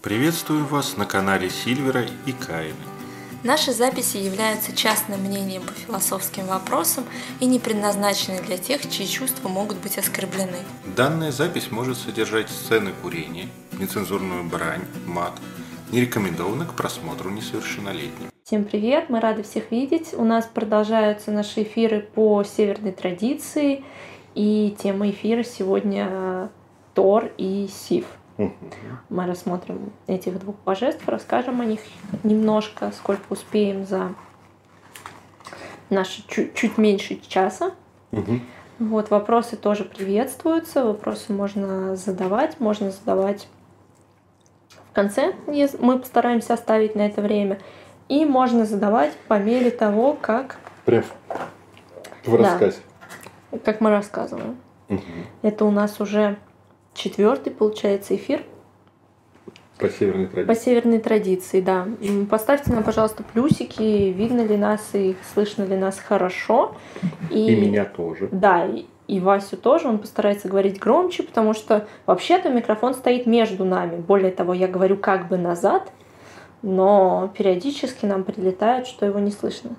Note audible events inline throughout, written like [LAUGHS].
Приветствую вас на канале Сильвера и Каина. Наши записи являются частным мнением по философским вопросам и не предназначены для тех, чьи чувства могут быть оскорблены. Данная запись может содержать сцены курения, нецензурную брань, мат, не рекомендовано к просмотру несовершеннолетним. Всем привет, мы рады всех видеть. У нас продолжаются наши эфиры по северной традиции, и тема эфира сегодня Тор и Сив. Мы рассмотрим этих двух божеств, расскажем о них немножко, сколько успеем за наши чуть, чуть меньше часа. Вот, вопросы тоже приветствуются, вопросы можно задавать, можно задавать в конце, мы постараемся оставить на это время, и можно задавать по мере того, как... Прям в рассказе. Да, как мы рассказываем. Угу. Это у нас уже четвертый, получается, эфир. По северной традиции. По северной традиции, да. Поставьте нам, пожалуйста, плюсики, видно ли нас и слышно ли нас хорошо. И, и меня тоже. Да, и, и Васю тоже. Он постарается говорить громче, потому что вообще-то микрофон стоит между нами. Более того, я говорю как бы назад, но периодически нам прилетает, что его не слышно.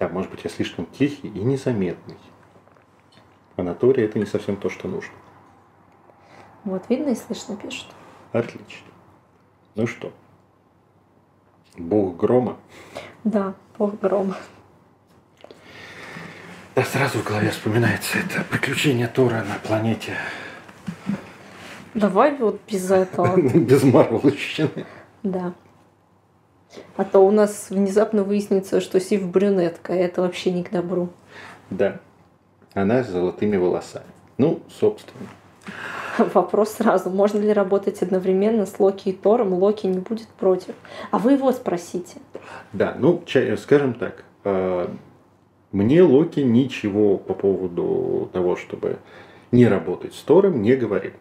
Да, может быть, я слишком тихий и незаметный. А на Торе это не совсем то, что нужно. Вот, видно и слышно пишут. Отлично. Ну что, бог грома? Да, бог грома. Да сразу в голове вспоминается это приключение Тора на планете. Давай вот без этого. [LAUGHS] Без Марвеловщины. Да. А то у нас внезапно выяснится, что Сив брюнетка, и это вообще не к добру. Да. Она с золотыми волосами. Ну, собственно. [LAUGHS] Вопрос сразу, можно ли работать одновременно с Локи и Тором, Локи не будет против. А вы его спросите. Да, ну, скажем так, э, мне Локи ничего по поводу того, чтобы не работать с Тором, не говорил.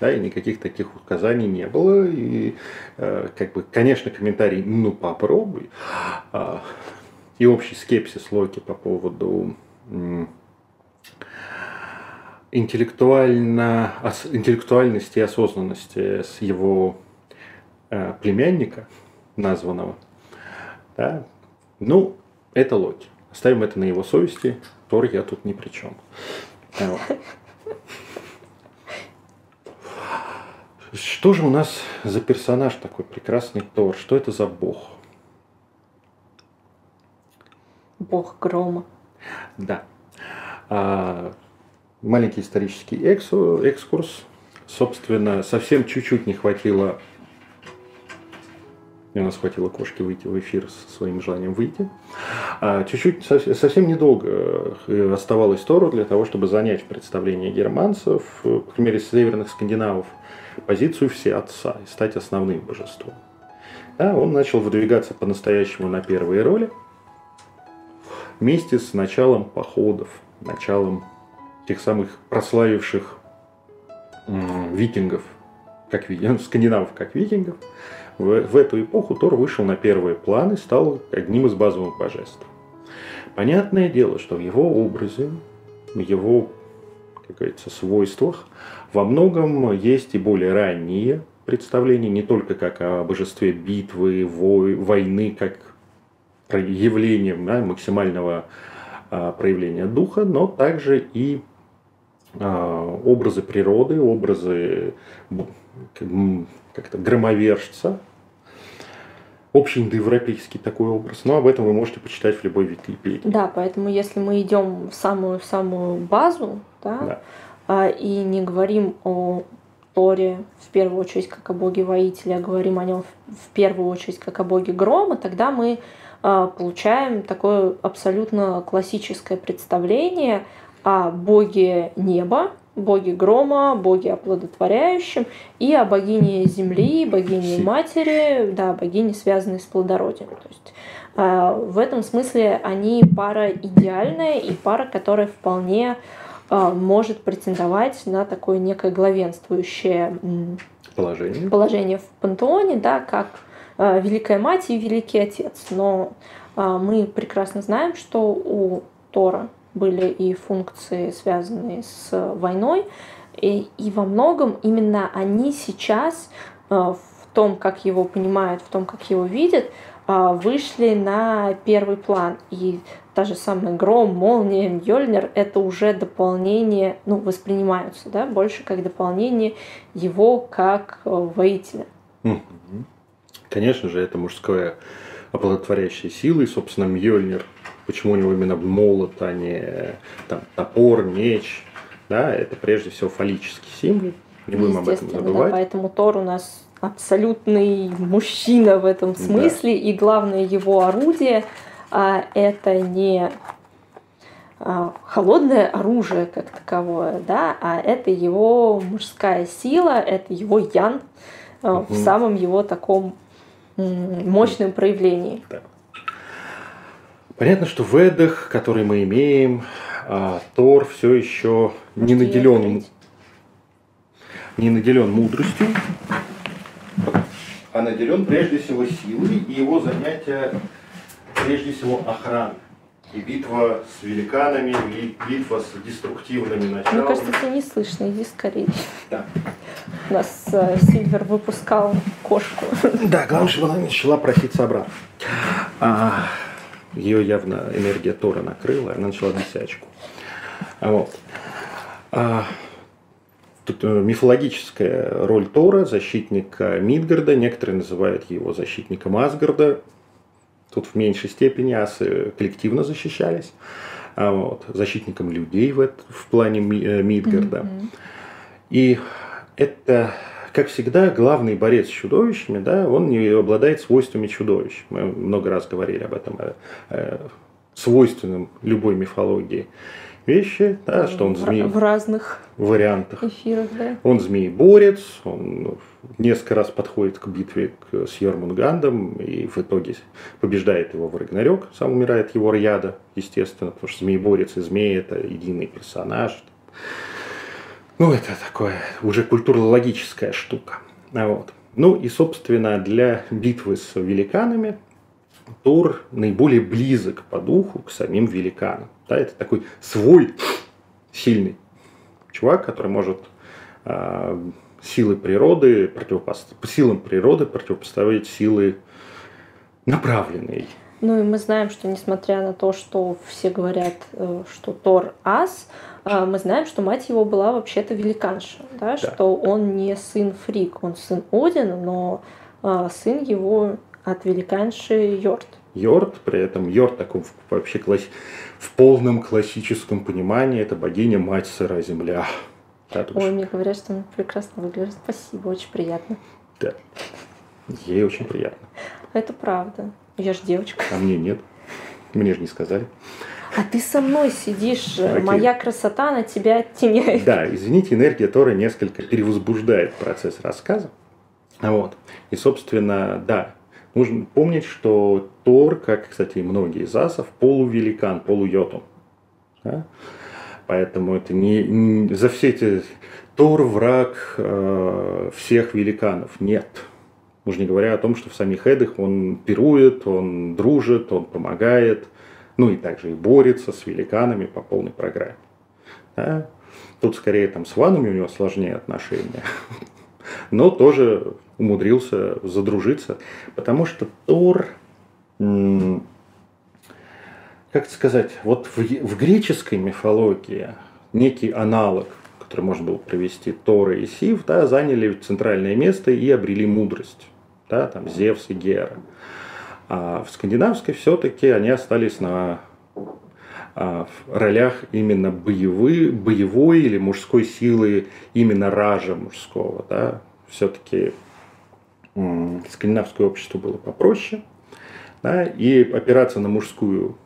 Да, и никаких таких указаний не было. И, э, как бы, конечно, комментарий «ну попробуй», а, и общий скепсис Локи по поводу интеллектуально, интеллектуальности и осознанности с его э, племянника, названного, да, ну, это Локи. Оставим это на его совести. Тор я тут ни при чем. Что же у нас за персонаж такой прекрасный Тор? Что это за бог? Бог грома. Да. А, маленький исторический экскурс. Собственно, совсем чуть-чуть не хватило у нас хватило кошки выйти в эфир со своим желанием выйти. А чуть-чуть, совсем недолго э, оставалось Тору для того, чтобы занять в представлении германцев, э, по крайней мере, северных скандинавов, позицию все отца и стать основным божеством. Да, он начал выдвигаться по-настоящему на первые роли вместе с началом походов, началом тех самых прославивших викингов, как [LAUGHS] скандинавов как викингов, в, в эту эпоху Тор вышел на первые планы, стал одним из базовых божеств. Понятное дело, что в его образе, в его, как говорится, свойствах во многом есть и более ранние представления, не только как о божестве битвы, вой, войны, как явлением да, максимального а, проявления духа, но также и образы природы, образы как-то громовержца, общий индоевропейский такой образ. Но об этом вы можете почитать в любой Википедии. Да, поэтому если мы идем в самую-самую базу, да, да. А, и не говорим о Торе в первую очередь как о боге воителя, а говорим о нем в первую очередь как о боге грома, тогда мы а, получаем такое абсолютно классическое представление о боге неба, боге грома, боге оплодотворяющем и о богине земли, богине матери, да, богине, связанной с плодородием. То есть э, в этом смысле они пара идеальная и пара, которая вполне э, может претендовать на такое некое главенствующее положение, положение в пантеоне, да, как э, Великая Мать и Великий Отец. Но э, мы прекрасно знаем, что у Тора были и функции, связанные с войной. И, и во многом именно они сейчас э, в том, как его понимают, в том, как его видят, а, вышли на первый план. И та же самая Гром, Молния, Мьёльнир — это уже дополнение, ну, воспринимаются, да, больше как дополнение его как э, воителя. Конечно же, это мужское оплодотворяющей силой. Собственно, Мьёльнир, почему у него именно молот, а не там, топор, меч, да, это прежде всего фаллический символ. Не будем об этом забывать. Да, поэтому Тор у нас абсолютный мужчина в этом смысле, да. и главное его орудие а, это не а, холодное оружие как таковое, да, а это его мужская сила, это его ян угу. в самом его таком мощном проявлении. Да. Понятно, что в Эдах, который мы имеем, а, Тор все еще не наделен, не наделен мудростью, а наделен прежде всего силой, и его занятие прежде всего охраны. И битва с великанами, и битва с деструктивными началами. Мне кажется, тебя не слышно, иди скорее. Да. У нас э, Сильвер выпускал кошку. Да, главное, чтобы она начала проситься обратно. А, ее явно энергия Тора накрыла, и она начала бесячку. Вот. А, тут э, мифологическая роль Тора, защитника Мидгарда, некоторые называют его защитником Асгарда, Тут в меньшей степени асы коллективно защищались. А вот, защитником людей в, в плане э, Мидгарда. Mm-hmm. И это, как всегда, главный борец с чудовищами, да, он не обладает свойствами чудовищ. Мы много раз говорили об этом, э, э, свойственным любой мифологии вещи, да, что он змей... В разных вариантах. Эфирах, да. Он змееборец, он несколько раз подходит к битве с Йормунгандом и в итоге побеждает его в Рагнарёк, сам умирает его яда, естественно, потому что змееборец и змей – это единый персонаж. Ну, это такое уже культурологическая штука. А вот. Ну и, собственно, для битвы с великанами Тор наиболее близок по духу к самим великанам. Да, это такой свой сильный чувак, который может э, силы природы, противопост... силам природы противопоставить силы направленные. Ну и мы знаем, что несмотря на то, что все говорят, э, что Тор ас, э, мы знаем, что мать его была вообще-то великанша, да, да. что он не сын Фрик, он сын Одина, но э, сын его от великанши Йорт. Йорт, при этом Йорт таком вообще класс... в полном классическом понимании это богиня мать сыра земля. Да, Ой, мне говорят, что он прекрасно выглядит. Спасибо, очень приятно. Да. Ей очень приятно. Это правда. Я же девочка. А мне нет. Мне же не сказали. А ты со мной сидишь, Окей. моя красота на тебя оттеняет. Да, извините, энергия Тора несколько перевозбуждает процесс рассказа. Вот. И, собственно, да, нужно помнить, что Тор, как, кстати, и многие из асов, полувеликан, полуйотун. Да? Поэтому это не, не за все эти Тор враг э, всех великанов. Нет. Уже не говоря о том, что в самих Эдах он пирует, он дружит, он помогает, ну и также и борется с великанами по полной программе. Да? Тут скорее там с ванами у него сложнее отношения, [LAUGHS] но тоже умудрился задружиться, потому что Тор как сказать, вот в, в греческой мифологии некий аналог, который можно было привести, Тора и Сив, да, заняли центральное место и обрели мудрость. Да, там Зевс и Гера. А в скандинавской все-таки они остались на а, в ролях именно боевой, боевой или мужской силы, именно ража мужского. Да. Все-таки скандинавское общество было попроще. Да, и опираться на мужскую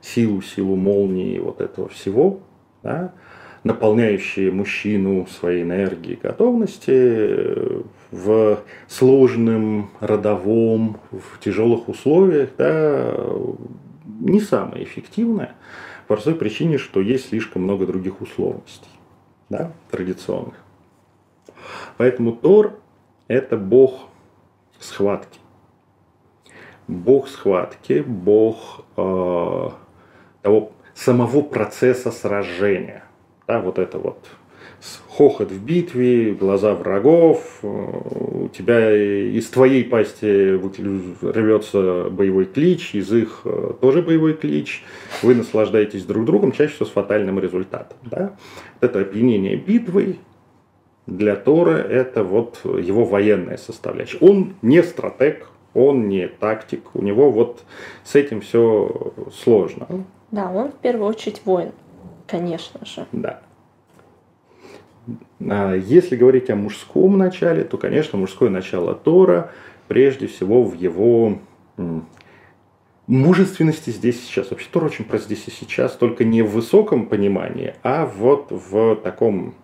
силу, силу молнии, вот этого всего, да, наполняющие мужчину своей энергией готовности э, в сложном, родовом, в тяжелых условиях, да, не самое эффективное, по простой причине, что есть слишком много других условностей, да, традиционных. Поэтому Тор – это бог схватки. Бог схватки, бог э, того самого процесса сражения. Да, вот это вот хохот в битве, глаза врагов, э, у тебя из твоей пасти рвется боевой клич, из их э, тоже боевой клич, вы наслаждаетесь друг другом, чаще всего с фатальным результатом. Да? Это опьянение битвой для Тора это вот его военная составляющая. Он не стратег, он не тактик, у него вот с этим все сложно. Да, он в первую очередь воин, конечно же. Да. А если говорить о мужском начале, то, конечно, мужское начало Тора прежде всего в его мужественности здесь и сейчас. Вообще Тор очень про здесь и сейчас, только не в высоком понимании, а вот в таком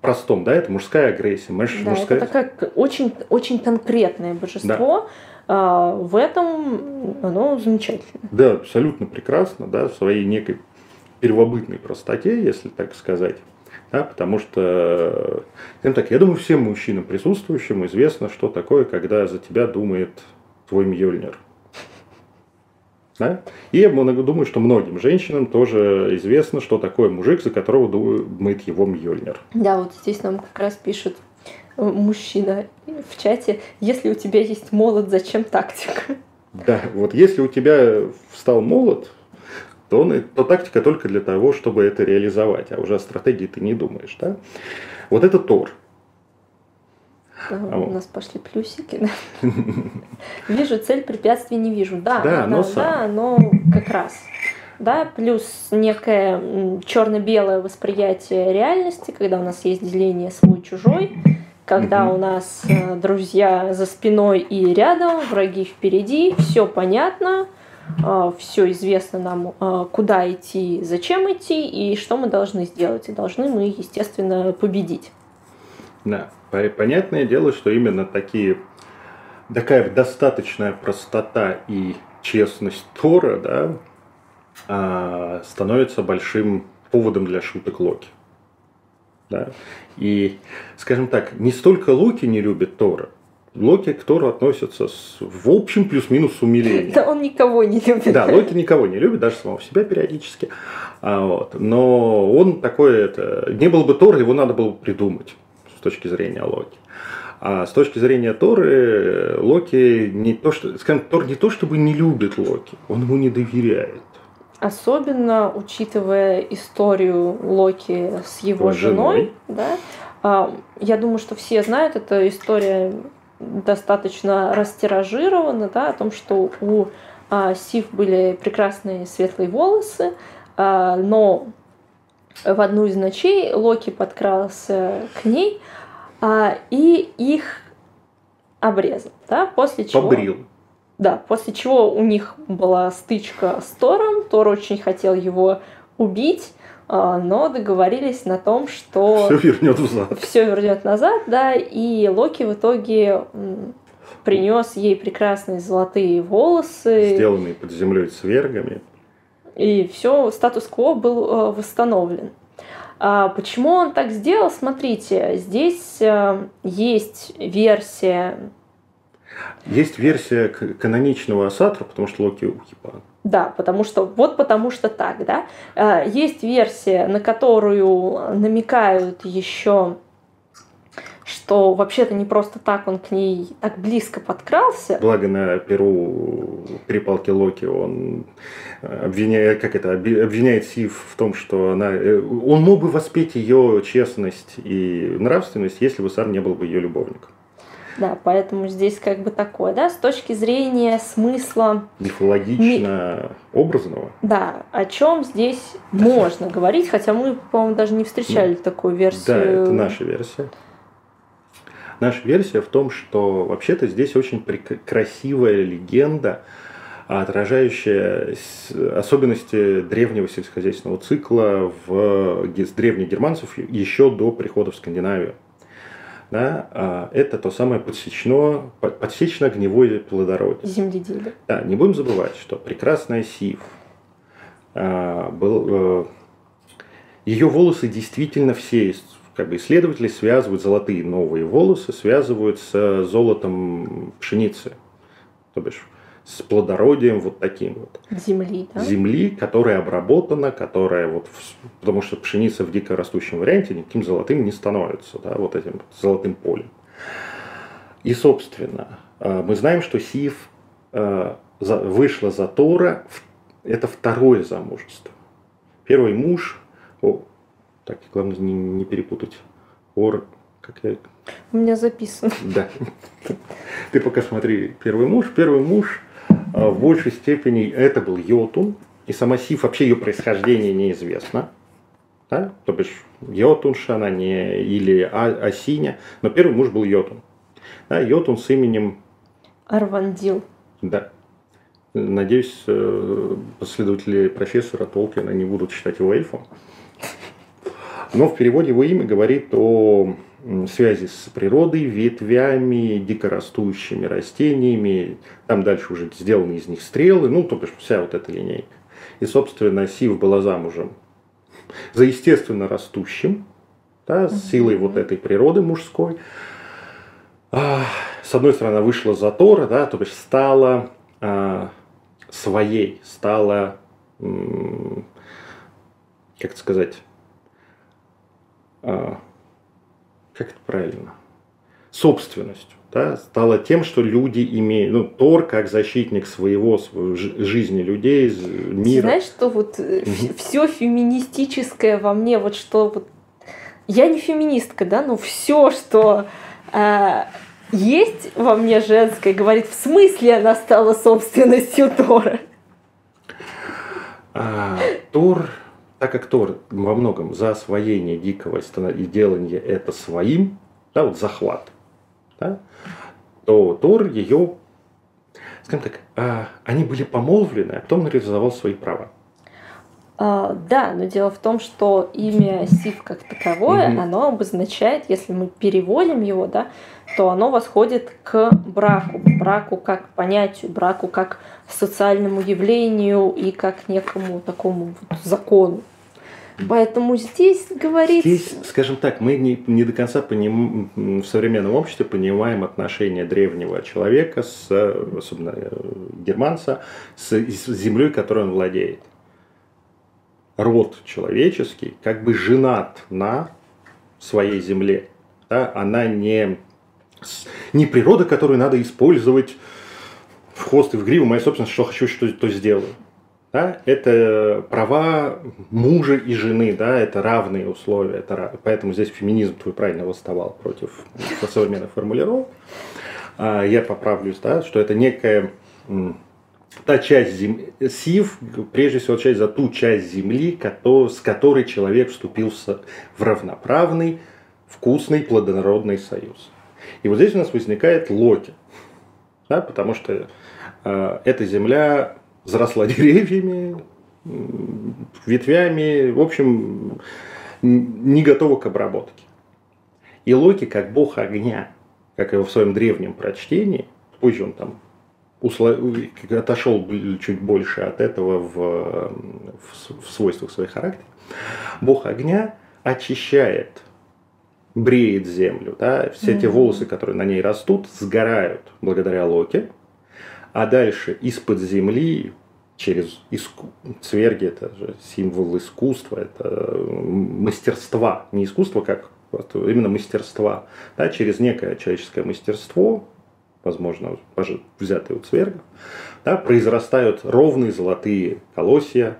простом, да, это мужская агрессия. Муж, да, мужская... это такое очень, очень конкретное божество. Да. А, в этом оно замечательно. Да, абсолютно прекрасно, да, в своей некой первобытной простоте, если так сказать. Да, потому что, так, я думаю, всем мужчинам присутствующим известно, что такое, когда за тебя думает твой Мьёльнир. Да? И я думаю, что многим женщинам тоже известно, что такое мужик, за которого думает его Мьёльнир. Да, вот здесь нам как раз пишет э, мужчина в чате, если у тебя есть молот, зачем тактика? Да, вот если у тебя встал молот, то, он, то тактика только для того, чтобы это реализовать, а уже о стратегии ты не думаешь. Да? Вот это Тор. Да, а у нас пошли плюсики. Да? Вижу цель, препятствий не вижу. Да, да, но, да, но как раз. Да, плюс некое черно-белое восприятие реальности, когда у нас есть деление свой-чужой, когда у нас э, друзья за спиной и рядом, враги впереди, все понятно, а, все известно нам, а, куда идти, зачем идти и что мы должны сделать. И должны мы, естественно, победить. Да, понятное дело, что именно такие, такая достаточная простота и честность Тора, да, а, становится большим поводом для шуток Локи. Да? И, скажем так, не столько Локи не любит Тора, Локи к Тору относится с, в общем плюс-минус с умилением. Да он никого не любит. Да, Локи никого не любит, даже самого себя периодически. А, вот. Но он такой, это, не было бы Тора, его надо было бы придумать с точки зрения Локи. А с точки зрения Торы, Локи не то, что, скажем, Тор не то, чтобы не любит Локи, он ему не доверяет. Особенно учитывая историю Локи с его женой, женой да, а, я думаю, что все знают, это история достаточно растиражировано, да, о том, что у а, Сив были прекрасные светлые волосы, а, но в одну из ночей Локи подкрался к ней и их обрезал, да, после чего... Побрил. Да, после чего у них была стычка с Тором, Тор очень хотел его убить, а, но договорились на том, что все вернет назад. Все вернет назад, да, и Локи в итоге принес ей прекрасные золотые волосы. Сделанные под землей свергами. И все, статус-кво был э, восстановлен. А почему он так сделал? Смотрите, здесь э, есть версия. Есть версия каноничного Асатра, потому что Локи уебан. Да, потому что вот потому что так, да. Э, есть версия, на которую намекают еще, что вообще-то не просто так он к ней так близко подкрался. Благо на перу перепалки Локи он обвиняет, как это, обвиняет Сив в том, что она, э, он мог бы воспеть ее честность и нравственность, если бы сам не был бы ее любовником. Да, поэтому здесь как бы такое, да, с точки зрения смысла... Мифологично ми... образного. Да, о чем здесь да. можно говорить, хотя мы, по-моему, даже не встречали да. такую версию. Да, это наша версия. Наша версия в том, что вообще-то здесь очень красивая легенда, отражающая особенности древнего сельскохозяйственного цикла в древних германцев еще до прихода в Скандинавию да, а, это то самое подсечно, подсечно-огневое плодородие. Земледелие. Да, не будем забывать, что прекрасная Сив а, был, э, ее волосы действительно все как бы исследователи связывают золотые новые волосы, связывают с золотом пшеницы. То бишь, с плодородием вот таким вот. Земли, да? Земли, которая обработана, которая вот... Потому что пшеница в дикорастущем варианте никаким золотым не становится, да, вот этим золотым полем. И, собственно, э, мы знаем, что Сив э, вышла за Тора, это второе замужество. Первый муж, о, так, главное не, не перепутать, Ор, как я... У меня записано. Да. Ты пока смотри, первый муж. Первый муж в большей степени это был Йотун, и сама Сиф, вообще ее происхождение неизвестно. Да? То бишь Йотунша она не, или а, Асиня, но первый муж был Йотун. Да, Йотун с именем... Арвандил. Да. Надеюсь, э, последователи профессора Толкина не будут считать его эльфом. Но в переводе его имя говорит о связи с природой, ветвями, дикорастущими растениями. Там дальше уже сделаны из них стрелы, ну, то бишь вся вот эта линейка. И, собственно, Сив была замужем за естественно растущим, да, с силой вот этой природы мужской. А, с одной стороны, вышла за Тора, да, то есть стала а, своей, стала, как сказать, а, как это правильно, собственностью. Да, стало тем, что люди имеют, ну, Тор как защитник своего, своей жизни людей, мира. Знаешь, что вот угу. все феминистическое во мне, вот что вот я не феминистка, да, но все, что э, есть во мне женское, говорит, в смысле она стала собственностью Тора. А, Тор, так как Тор во многом за освоение дикого и делание это своим, да, вот захват, да, то Тор ее, скажем так, а, они были помолвлены, а потом реализовал свои права. А, да, но дело в том, что имя Сив как таковое, mm-hmm. оно обозначает, если мы переводим его, да, то оно восходит к браку, браку как понятию, браку как социальному явлению и как некому такому вот закону. Поэтому здесь говорить... Здесь, скажем так, мы не, не до конца поним... в современном обществе понимаем отношение древнего человека, с, особенно э, германца, с, с землей, которой он владеет. Род человеческий как бы женат на своей земле. Да? Она не, не природа, которую надо использовать в хвост и в гриву. Моя собственность, что хочу, что то сделаю да, это права мужа и жены, да, это равные условия, это, поэтому здесь феминизм твой правильно восставал против современных формулировок. А я поправлюсь, да, что это некая та часть земли, сив, прежде всего часть за ту часть земли, с которой человек вступил в равноправный, вкусный, плодонародный союз. И вот здесь у нас возникает Локи, да, потому что э, эта земля заросла [LAUGHS] деревьями, ветвями, в общем, не готова к обработке. И Локи, как бог огня, как его в своем древнем прочтении, позже он там отошел чуть больше от этого в, в свойствах своих характеров, бог огня очищает, бреет землю, да, все mm-hmm. те волосы, которые на ней растут, сгорают благодаря Локи, а дальше из-под земли через иску... цверги, это же символ искусства, это мастерства, не искусство как именно мастерства, да, через некое человеческое мастерство, возможно, взятое у цвергов, да, произрастают ровные золотые колосья.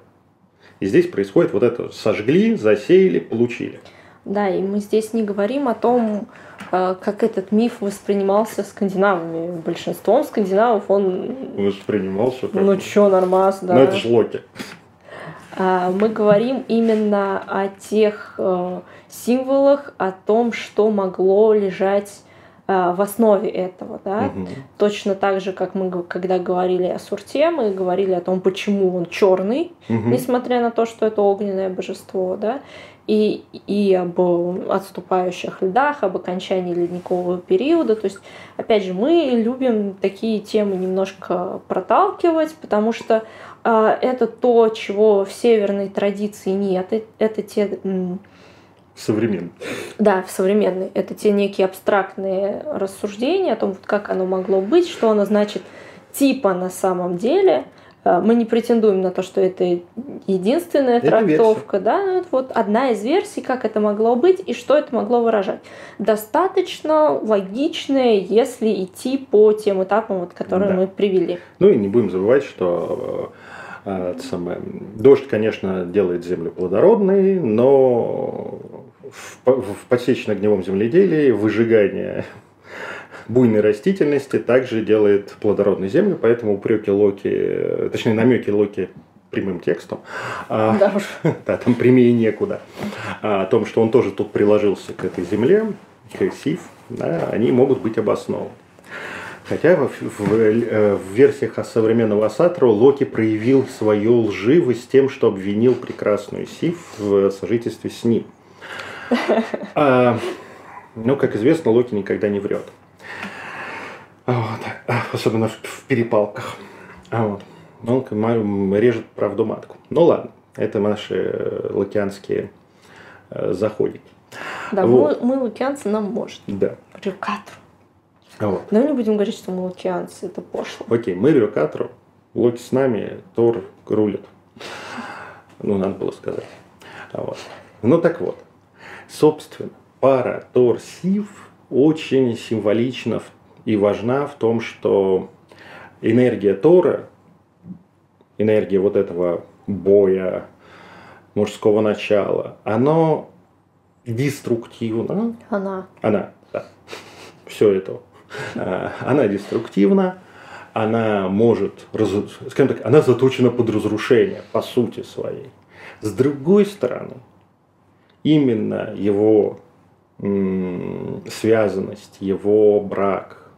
И здесь происходит вот это сожгли, засеяли, получили. Да, и мы здесь не говорим о том, э, как этот миф воспринимался скандинавами. Большинством скандинавов он... Воспринимался как... Ну чё, нормас, да. Ну это ж Локи. А, мы говорим именно о тех э, символах, о том, что могло лежать э, в основе этого, да, угу. точно так же, как мы когда говорили о Сурте, мы говорили о том, почему он черный, угу. несмотря на то, что это огненное божество, да, и, и об отступающих льдах, об окончании ледникового периода. То есть, опять же, мы любим такие темы немножко проталкивать, потому что э, это то, чего в северной традиции нет. Это, это те... Современные. Да, в современной. Это те некие абстрактные рассуждения о том, вот как оно могло быть, что оно значит типа на самом деле Э, мы не претендуем на то, что это единственная это трактовка, версия. да, ну, это вот одна из версий, как это могло быть и что это могло выражать. Достаточно логичная, если идти по тем этапам, вот, которые да. мы привели. Ну и не будем забывать, что э, это самое, дождь, конечно, делает землю плодородной, но в, в подсечно-огневом земледелии выжигание буйной растительности также делает плодородной землю, поэтому упреки Локи, точнее намеки Локи прямым текстом, а, да, уж. [LAUGHS] да там прямее некуда, а, о том, что он тоже тут приложился к этой земле, к Сив, да, они могут быть обоснованы. Хотя в, в, э, в версиях современного Асатру Локи проявил свою лживость тем, что обвинил прекрасную Сив в сожительстве с ним. [LAUGHS] А, ну, как известно, Локи никогда не врет. Вот. Особенно в, в перепалках. А вот. Он режет правду матку. Ну ладно, это наши э, лукианские э, заходики. Да, вот. мы, мы лукианцы, нам может. Да. Рюкатру. Вот. Но не будем говорить, что мы лукианцы, это пошло. Окей, мы рюкатру, Локи с нами, Тор рулит. Ну, надо было сказать. А вот. Ну так вот, собственно, пара Тор-Сив очень символична и важна в том, что энергия Тора, энергия вот этого боя мужского начала, оно деструктивно. Она. Она, да. Все это. А, она деструктивна, она может, скажем так, она заточена под разрушение по сути своей. С другой стороны, именно его связанность, его брак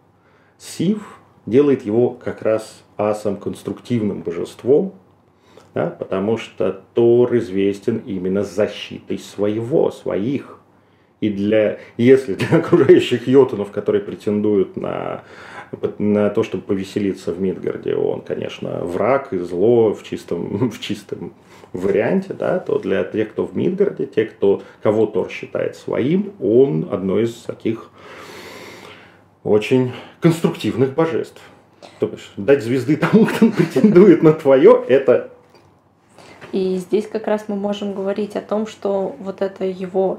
Сив делает его как раз асом конструктивным божеством, да, потому что Тор известен именно защитой своего, своих. И для, если для [LAUGHS] окружающих йотунов, которые претендуют на, на то, чтобы повеселиться в Мидгарде, он, конечно, враг и зло в чистом, [LAUGHS] в чистом варианте, да, то для тех, кто в Мидгарде, те, кто, кого Тор считает своим, он одно из таких очень конструктивных божеств. То есть дать звезды тому, кто претендует на твое, это... И здесь как раз мы можем говорить о том, что вот это его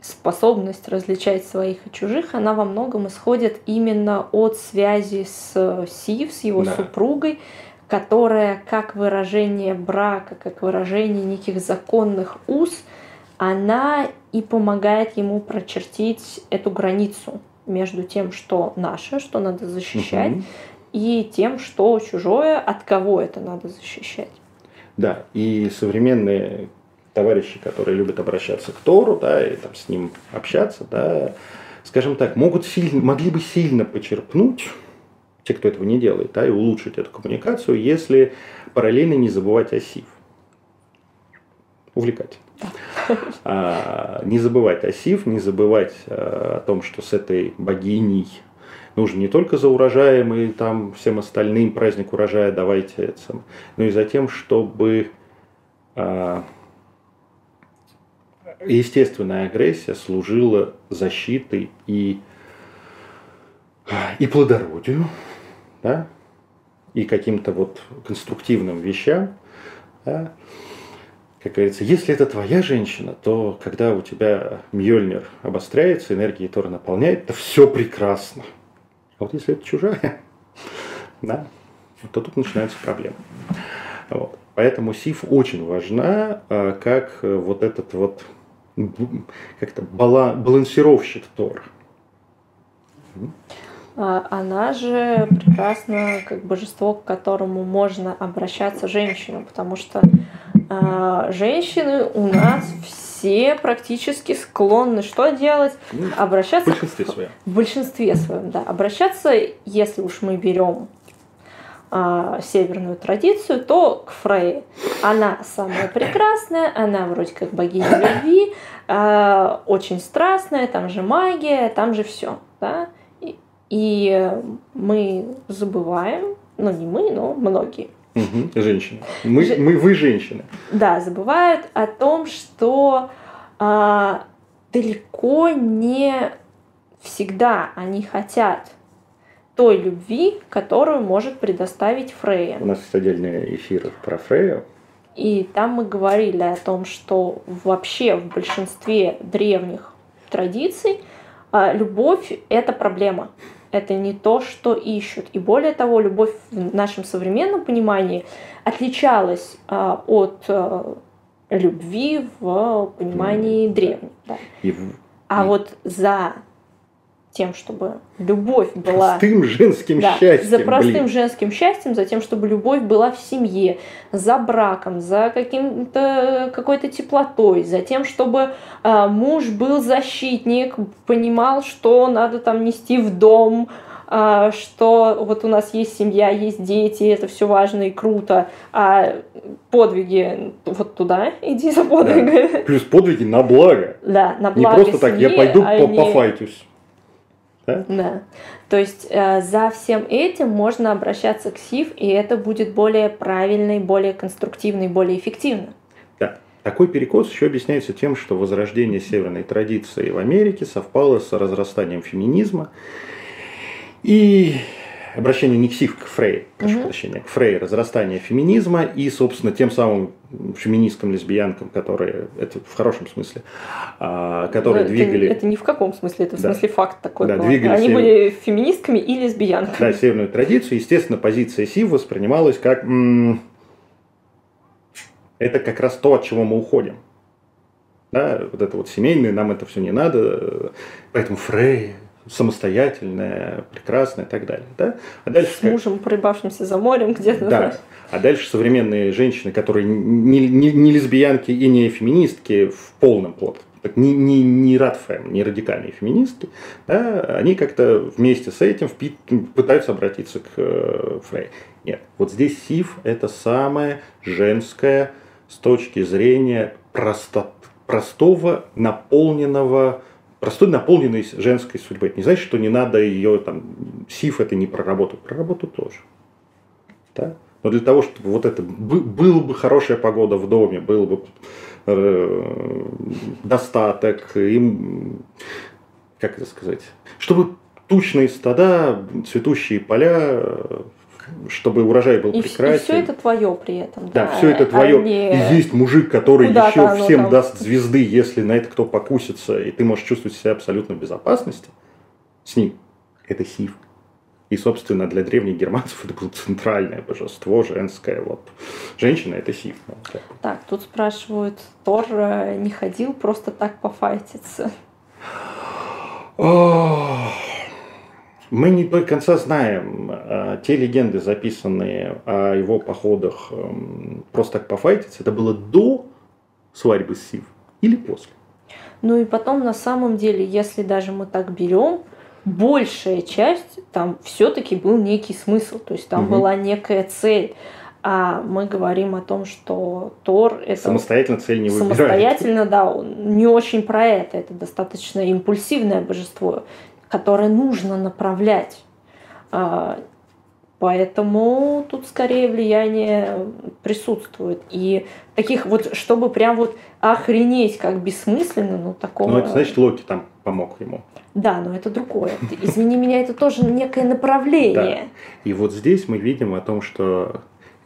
способность различать своих и чужих, она во многом исходит именно от связи с Сив, с его да. супругой, которая как выражение брака, как выражение неких законных уз, она и помогает ему прочертить эту границу между тем, что наше, что надо защищать, угу. и тем, что чужое, от кого это надо защищать. Да, и современные товарищи, которые любят обращаться к Тору, да, и там с ним общаться, да, скажем так, могут сильно, могли бы сильно почерпнуть, те, кто этого не делает, да, и улучшить эту коммуникацию, если параллельно не забывать о СИФ. Увлекательно. А, не забывать о Сив, не забывать а, о том, что с этой богиней нужно не только за урожаем и там всем остальным праздник урожая давайте это, но и за тем, чтобы а, естественная агрессия служила защитой и, и плодородию, да, и каким-то вот конструктивным вещам, да, как говорится, если это твоя женщина, то когда у тебя Мьёльнир обостряется, энергия Тора наполняет, то все прекрасно. А вот если это чужая, [LAUGHS] да, то тут начинаются проблемы. Вот. Поэтому СИФ очень важна, а, как вот этот вот как-то балансировщик Тора. А, она же прекрасно как божество, к которому можно обращаться женщинам, потому что э, женщины у нас все практически склонны что делать? Обращаться в большинстве своем. В большинстве своем, да. Обращаться, если уж мы берем э, северную традицию, то к Фрейе. Она самая прекрасная, она вроде как богиня любви, э, очень страстная, там же магия, там же все, да. И мы забываем, ну не мы, но многие. Угу, женщины. Мы, Ж... мы, вы женщины. Да, забывают о том, что а, далеко не всегда они хотят той любви, которую может предоставить Фрея. У нас есть отдельный эфир про Фрею. И там мы говорили о том, что вообще в большинстве древних традиций а, любовь – это проблема. Это не то, что ищут. И более того, любовь в нашем современном понимании отличалась а, от а, любви в понимании древнем. Да. И, а и... вот за тем, чтобы любовь была... Простым женским да, счастьем. За простым блин. женским счастьем, за тем, чтобы любовь была в семье, за браком, за каким-то какой-то теплотой, за тем, чтобы э, муж был защитник, понимал, что надо там нести в дом, э, что вот у нас есть семья, есть дети, это все важно и круто, а подвиги вот туда, иди за подвигами. Да. Плюс подвиги на благо. Да, на благо Не просто семьи, так, я пойду а по не... пофайтюсь. Да? да. То есть э, за всем этим можно обращаться к СИФ, и это будет более правильный, более конструктивный, более эффективно. Да. Такой перекос еще объясняется тем, что возрождение северной традиции в Америке совпало с разрастанием феминизма. И обращение не к Сив, к Фрей, прошу угу. прощения, к Фрей, разрастание феминизма и, собственно, тем самым феминисткам, лесбиянкам, которые, это в хорошем смысле, а, которые это, двигали... Это не в каком смысле, это в да. смысле факт такой да, был. Двигали Они сев... были феминистками и лесбиянками. Да, северную традицию. Естественно, позиция Сив воспринималась как... М- это как раз то, от чего мы уходим. Да, вот это вот семейное, нам это все не надо. Поэтому Фрей, самостоятельная, прекрасная и так далее. Да? А дальше, С мужем, порыбавшимся за морем где-то. Да. А дальше современные женщины, которые не, не, не лесбиянки и не феминистки в полном плод, не, не, не радфем, не радикальные феминистки, да, они как-то вместе с этим впит, пытаются обратиться к э, Фрей. Нет, вот здесь Сив – это самое женское с точки зрения просто, простого, наполненного простой наполненной женской судьбой. Это не значит, что не надо ее там, сиф это не про работу, про работу тоже. Да? Но для того, чтобы вот это было бы хорошая погода в доме, был бы э, достаток, им, как это сказать, чтобы тучные стада, цветущие поля, чтобы урожай был и, прекрасен. И все это твое при этом. Да, да все это твое. А не... И есть мужик, который еще всем там... даст звезды, если на это кто покусится, и ты можешь чувствовать себя абсолютно в безопасности с ним. Это Сив. И, собственно, для древних германцев это было центральное божество женское. Вот. Женщина – это Сив. Так, тут спрашивают, Тор э, не ходил просто так пофайтиться? Мы не до конца знаем э, те легенды, записанные о его походах э, просто так пофайтиться, это было до свадьбы с Сив или после? Ну и потом, на самом деле, если даже мы так берем, большая часть там все-таки был некий смысл, то есть там угу. была некая цель. А мы говорим о том, что Тор это самостоятельно цель не выбирает. Самостоятельно, да, он не очень про это. Это достаточно импульсивное божество которое нужно направлять. А, поэтому тут скорее влияние присутствует. И таких вот, чтобы прям вот охренеть как бессмысленно, ну такого... Ну это значит Локи там помог ему. Да, но это другое. Извини меня, это тоже некое направление. Да. И вот здесь мы видим о том, что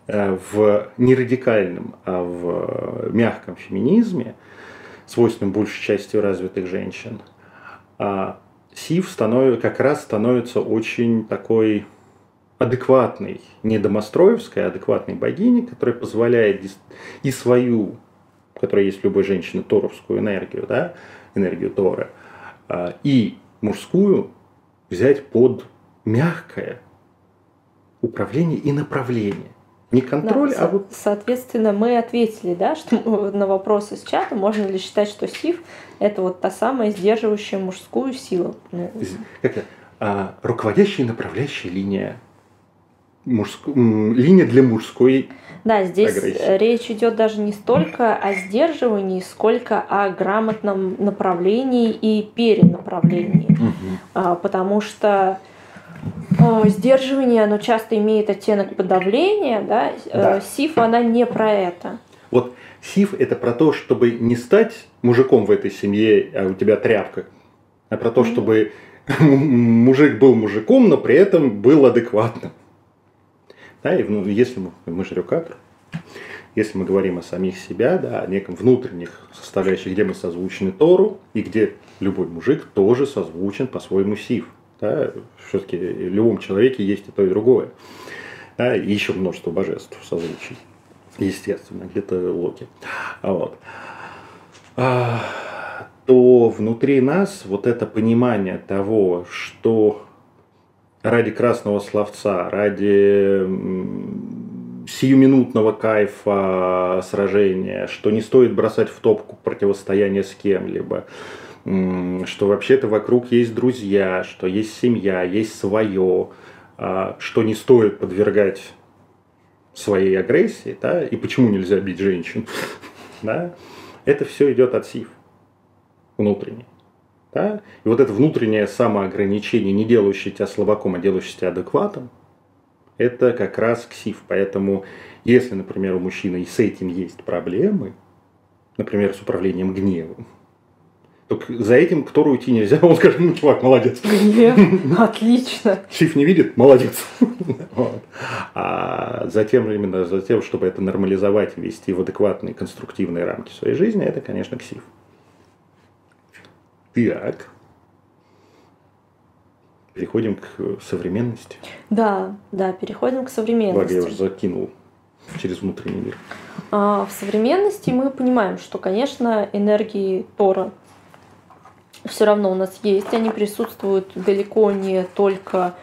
э, в не радикальном, а в мягком феминизме, свойственном большей части развитых женщин, а Сив становится, как раз становится очень такой адекватной, не домостроевской, а адекватной богиней, которая позволяет и свою, которая есть в любой женщине, торовскую энергию, да, энергию Тора, а, и мужскую взять под мягкое управление и направление. Не контроль, да, а вот... Соответственно, мы ответили, да, что [LAUGHS] на вопрос из чата, можно ли считать, что СИФ – это вот та самая сдерживающая мужскую силу. Ну... Как а, руководящая и направляющая линия. Мужск... Линия для мужской да, здесь агрессии. речь идет даже не столько о сдерживании, сколько о грамотном направлении и перенаправлении. Угу. Потому что Э, сдерживание, оно часто имеет оттенок подавления, да? Э, да. СИФ, она не про это. Вот СИФ это про то, чтобы не стать мужиком в этой семье, а у тебя тряпка, а про то, чтобы [LAUGHS] мужик был мужиком, но при этом был адекватным. Да, и ну, если мы, мы же рюкатор, если мы говорим о самих себя, да, о неком внутренних составляющих, где мы созвучны Тору, и где любой мужик тоже созвучен по-своему Сив. Да, все-таки в любом человеке есть и то, и другое. Да, и еще множество божеств созвучий. Естественно, где-то Локи. Вот. А, то внутри нас вот это понимание того, что ради красного словца, ради сиюминутного кайфа сражения, что не стоит бросать в топку противостояние с кем-либо, что вообще-то вокруг есть друзья, что есть семья, есть свое, а, что не стоит подвергать своей агрессии, да, и почему нельзя бить женщин, [LAUGHS] да, это все идет от СИФ внутренний. Да? И вот это внутреннее самоограничение, не делающее тебя слабаком, а делающее тебя адекватом, это как раз ксив. Поэтому, если, например, у мужчины и с этим есть проблемы, например, с управлением гневом, то за этим к Тору уйти нельзя. [LAUGHS] Он скажет, ну, чувак, молодец. Гнев, [LAUGHS] отлично. Шиф не видит, молодец. [LAUGHS] Вот. А затем, именно за тем, чтобы это нормализовать и вести в адекватные конструктивные рамки своей жизни, это, конечно, ксив. Так. Переходим к современности. Да, да, переходим к современности. Благо, я уже закинул через внутренний мир. А, в современности мы понимаем, что, конечно, энергии Тора все равно у нас есть. Они присутствуют далеко не только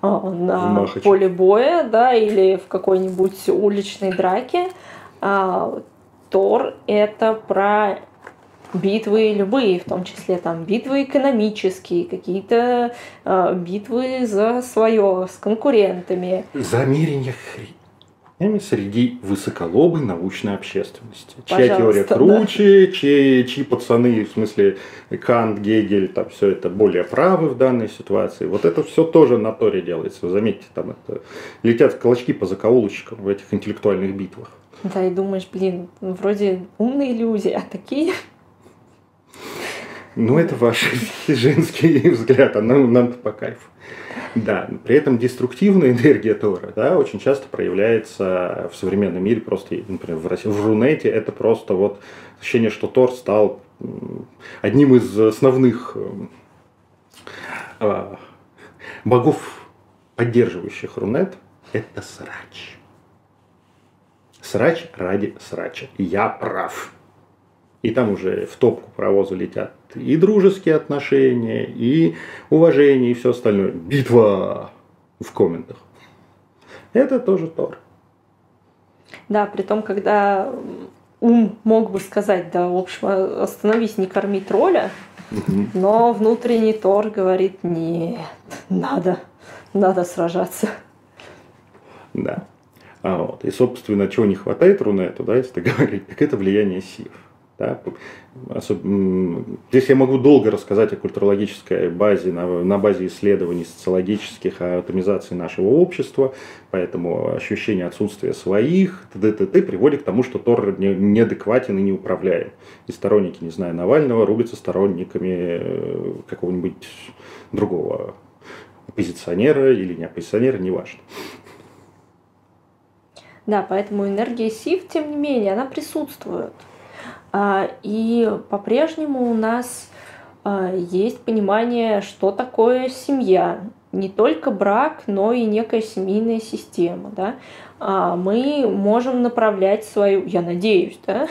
а, на Махачи. поле боя, да, или в какой-нибудь уличной драке. А, Тор это про битвы любые, в том числе там битвы экономические, какие-то э, битвы за свое с конкурентами. Замерение хрень среди высоколобой научной общественности. Пожалуйста, чья теория круче, да. чьи, чьи пацаны, в смысле Кант, Гегель, там все это более правы в данной ситуации. Вот это все тоже на Торе делается. Заметьте, там это летят клочки по закоулочкам в этих интеллектуальных битвах. Да, и думаешь, блин, вроде умные люди, а такие ну, это ваш [LAUGHS] женский взгляд, а нам, нам по кайфу. [LAUGHS] Да, при этом деструктивная [LAUGHS] энергия Тора, да, очень часто проявляется в современном мире просто, например, в, России, в Рунете это просто вот ощущение, что Тор стал одним из основных э, богов, поддерживающих Рунет, это срач. Срач ради срача. Я прав. И там уже в топку паровоза летят и дружеские отношения, и уважение, и все остальное. Битва в комментах. Это тоже Тор. Да, при том, когда ум мог бы сказать, да, в общем, остановись, не корми тролля, но внутренний Тор говорит, нет, надо, надо сражаться. Да. А вот. И, собственно, чего не хватает Рунету, да, если говорить, так это влияние сив. Да? Здесь я могу долго рассказать о культурологической базе, на, базе исследований социологических, о атомизации нашего общества, поэтому ощущение отсутствия своих, т.д. приводит к тому, что Тор не, неадекватен и неуправляем. И сторонники, не знаю, Навального рубятся сторонниками э, какого-нибудь другого оппозиционера или не оппозиционера, неважно. Да, поэтому энергия СИВ, тем не менее, она присутствует. А, и по-прежнему у нас а, есть понимание, что такое семья. Не только брак, но и некая семейная система. Да? А, мы можем направлять свою, я надеюсь, да,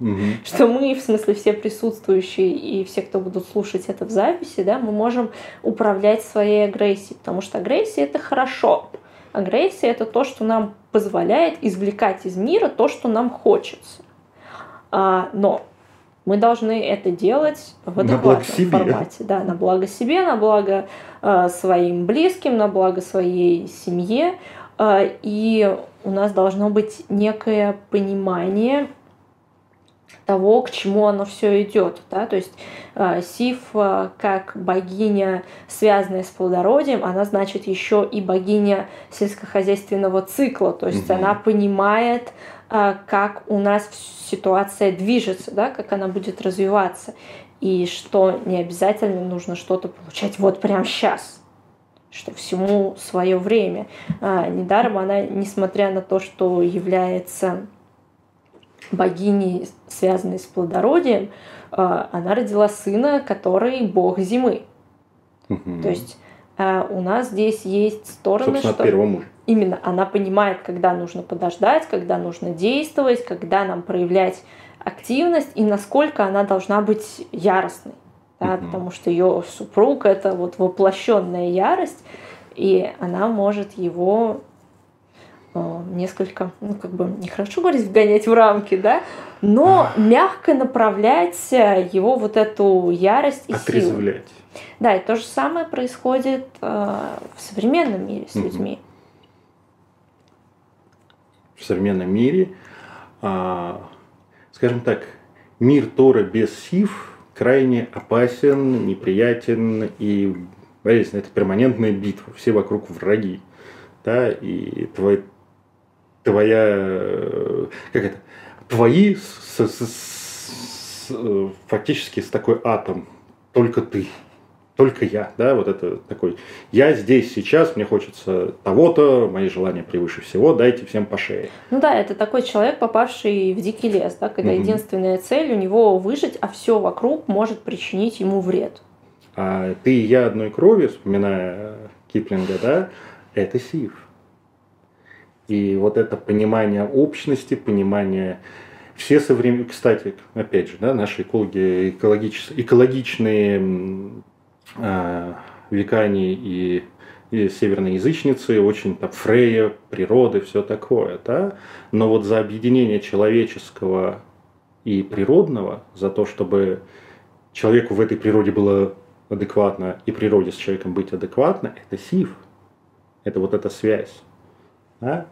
Угу. [LAUGHS] Что мы, в смысле, все присутствующие и все, кто будут слушать это в записи, да, мы можем управлять своей агрессией, потому что агрессия это хорошо. Агрессия это то, что нам позволяет извлекать из мира то, что нам хочется. А, но мы должны это делать в адекватном формате. Да, на благо себе, на благо э, своим близким, на благо своей семье. Э, и у нас должно быть некое понимание того, к чему оно все идет. Да? То есть э, Сиф, э, как богиня, связанная с плодородием, она значит еще и богиня сельскохозяйственного цикла. То есть угу. она понимает как у нас ситуация движется, да, как она будет развиваться. и что не обязательно нужно что-то получать вот прямо сейчас, что всему свое время. А, недаром она, несмотря на то, что является богиней, связанной с плодородием, а, она родила сына, который бог зимы. Угу. То есть а, у нас здесь есть стороны, Собственно, что... первого мужа. Именно, она понимает, когда нужно подождать, когда нужно действовать, когда нам проявлять активность и насколько она должна быть яростной. Да, угу. Потому что ее супруг это вот воплощенная ярость, и она может его э, несколько, ну как бы нехорошо говорить, вгонять в рамки, да, но мягко направлять его вот эту ярость и Отрезвлять. силу. Да, и то же самое происходит э, в современном мире с людьми в современном мире. А, скажем так, мир Тора без Сив крайне опасен, неприятен и болезненно. Это перманентная битва, все вокруг враги. Да, и твой, твоя, как это, твои с, с, с, фактически с такой атом, только ты только я, да, вот это такой, я здесь сейчас, мне хочется того-то, мои желания превыше всего, дайте всем по шее. Ну да, это такой человек, попавший в дикий лес, да, когда угу. единственная цель у него выжить, а все вокруг может причинить ему вред. А ты и я одной крови, вспоминая Киплинга, да, это Сив. И вот это понимание общности, понимание все современные, кстати, опять же, да, наши экологи, экологич, экологичные э, векане и, и северной язычницы, очень там Фрея, природы, все такое, да? Но вот за объединение человеческого и природного, за то, чтобы человеку в этой природе было адекватно и природе с человеком быть адекватно, это сив. Это вот эта связь. Да?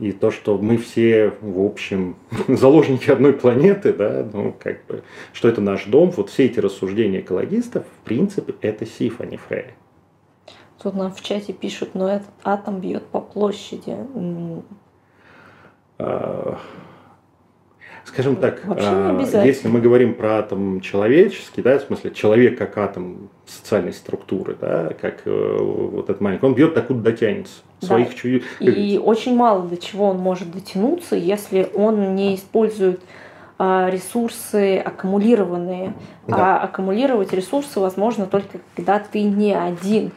И то, что мы все, в общем, [LAUGHS] заложники одной планеты, да, ну, как бы, что это наш дом, вот все эти рассуждения экологистов, в принципе, это Сиф, а не Фрей. Тут нам в чате пишут, но этот атом бьет по площади. А, скажем так, а, если мы говорим про атом человеческий, да, в смысле человек как атом социальной структуры, да, как э, вот этот маленький, он бьет так, куда дотянется. Своих да. чуть... И очень мало до чего он может дотянуться, если он не использует а, ресурсы аккумулированные. Да. А аккумулировать ресурсы возможно только когда ты не один.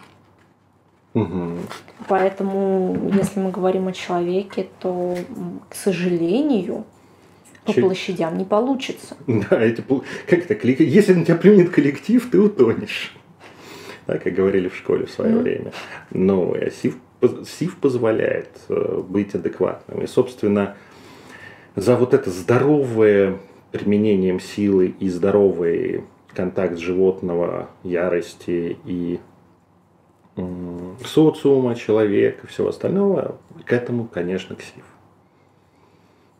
Угу. Поэтому, если мы говорим о человеке, то, к сожалению, по Чуть... площадям не получится. [LAUGHS] Да, эти, как это, если на тебя плюнет коллектив, ты утонешь. Да, как говорили в школе в свое mm. время. Но СИВ, СИВ позволяет э, быть адекватным. И, собственно, за вот это здоровое применением силы и здоровый контакт животного, ярости и социума, человека и всего остального, к этому, конечно, к СИВ.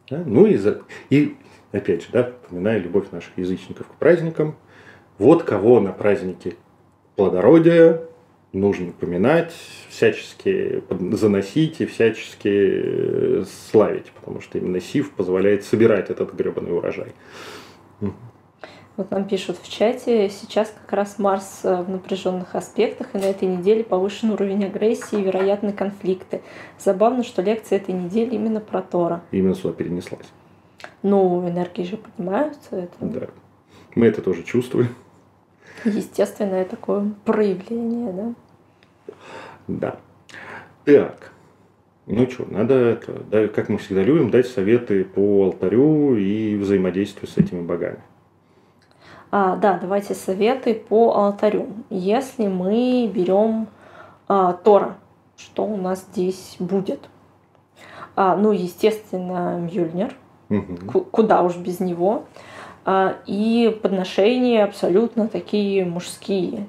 Да? Ну и, за... и опять же, да, вспоминая любовь наших язычников к праздникам, вот кого на празднике плодородия нужно упоминать, всячески заносить и всячески э, славить, потому что именно Сив позволяет собирать этот гребаный урожай. Вот нам пишут в чате, сейчас как раз Марс э, в напряженных аспектах, и на этой неделе повышен уровень агрессии и вероятны конфликты. Забавно, что лекция этой недели именно про Тора. Именно сюда перенеслась. Ну, энергии же поднимаются. Это... Да. Мы это тоже чувствуем. Естественное такое проявление, да? Да. Так. Ну что, надо это, да, как мы всегда любим, дать советы по алтарю и взаимодействию с этими богами. А, да, давайте советы по алтарю. Если мы берем а, Тора, что у нас здесь будет? А, ну, естественно, Мюльнер. Угу. Куда уж без него. А, и подношения абсолютно такие мужские.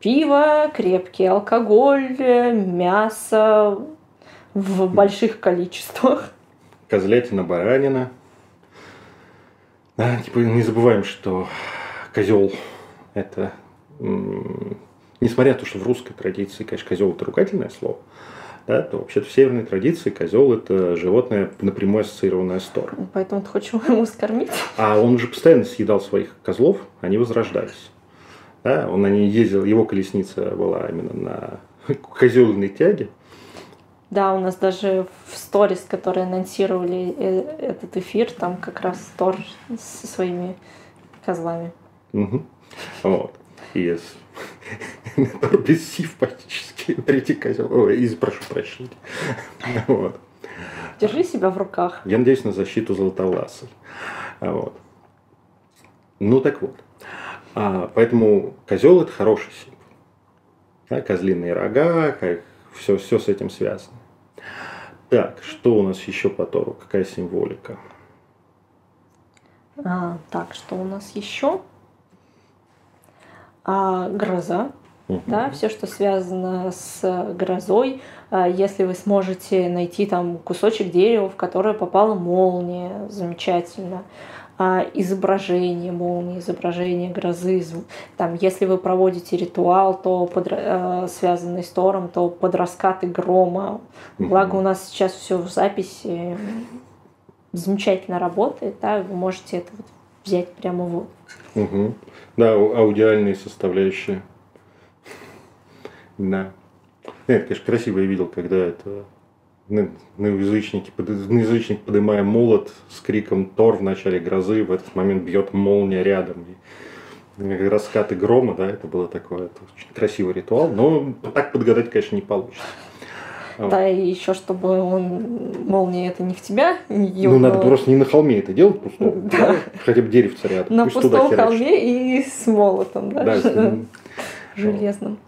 Пиво, крепкий алкоголь, мясо в больших количествах. Козлятина, баранина. Да, типа не забываем, что козел это, несмотря на то, что в русской традиции, конечно, козел это ругательное слово, да, то вообще-то в северной традиции козел это животное напрямую ассоциированное с Тором. Поэтому ты хочешь ему скормить? А он же постоянно съедал своих козлов, они возрождались. Да, он на ней ездил, его колесница была именно на козельной тяге. Да, у нас даже в сторис, которые анонсировали э, этот эфир, там как раз Тор со своими козлами. Угу. Вот. Yes. [LAUGHS] Тор без сив практически. Третий козел. Ой, прошу прощения. [LAUGHS] Вот. Держи себя в руках. Я надеюсь на защиту Золотовласой. Вот. Ну так вот. А, поэтому козел это хороший символ. Да, козлиные рога, как все, все с этим связано. Так, что у нас еще по Тору? Какая символика? А, так, что у нас еще? А, гроза. Угу. Да, все, что связано с грозой. А, если вы сможете найти там кусочек дерева, в которое попала молния, замечательно. А, изображение молнии, изображение грозы. Там, если вы проводите ритуал, то под, э, связанный с Тором, то под раскаты грома. Благо у нас сейчас все в записи замечательно работает, да, вы можете это вот взять прямо вот. Угу. Да, аудиальные составляющие. [LAUGHS] Да. Нет, конечно, красиво я видел, когда это на, на язычнике, на язычник поднимая молот с криком Тор в начале грозы, в этот момент бьет молния рядом. И раскаты грома, да, это было такое это очень красивый ритуал, но так подгадать, конечно, не получится. Да, и еще чтобы он молния это не в тебя. Ну, надо просто не на холме это делать пустом. Да. да? Хотя бы деревце рядом. На Пусть пустом холме и с молотом, да. да [LAUGHS] Железным.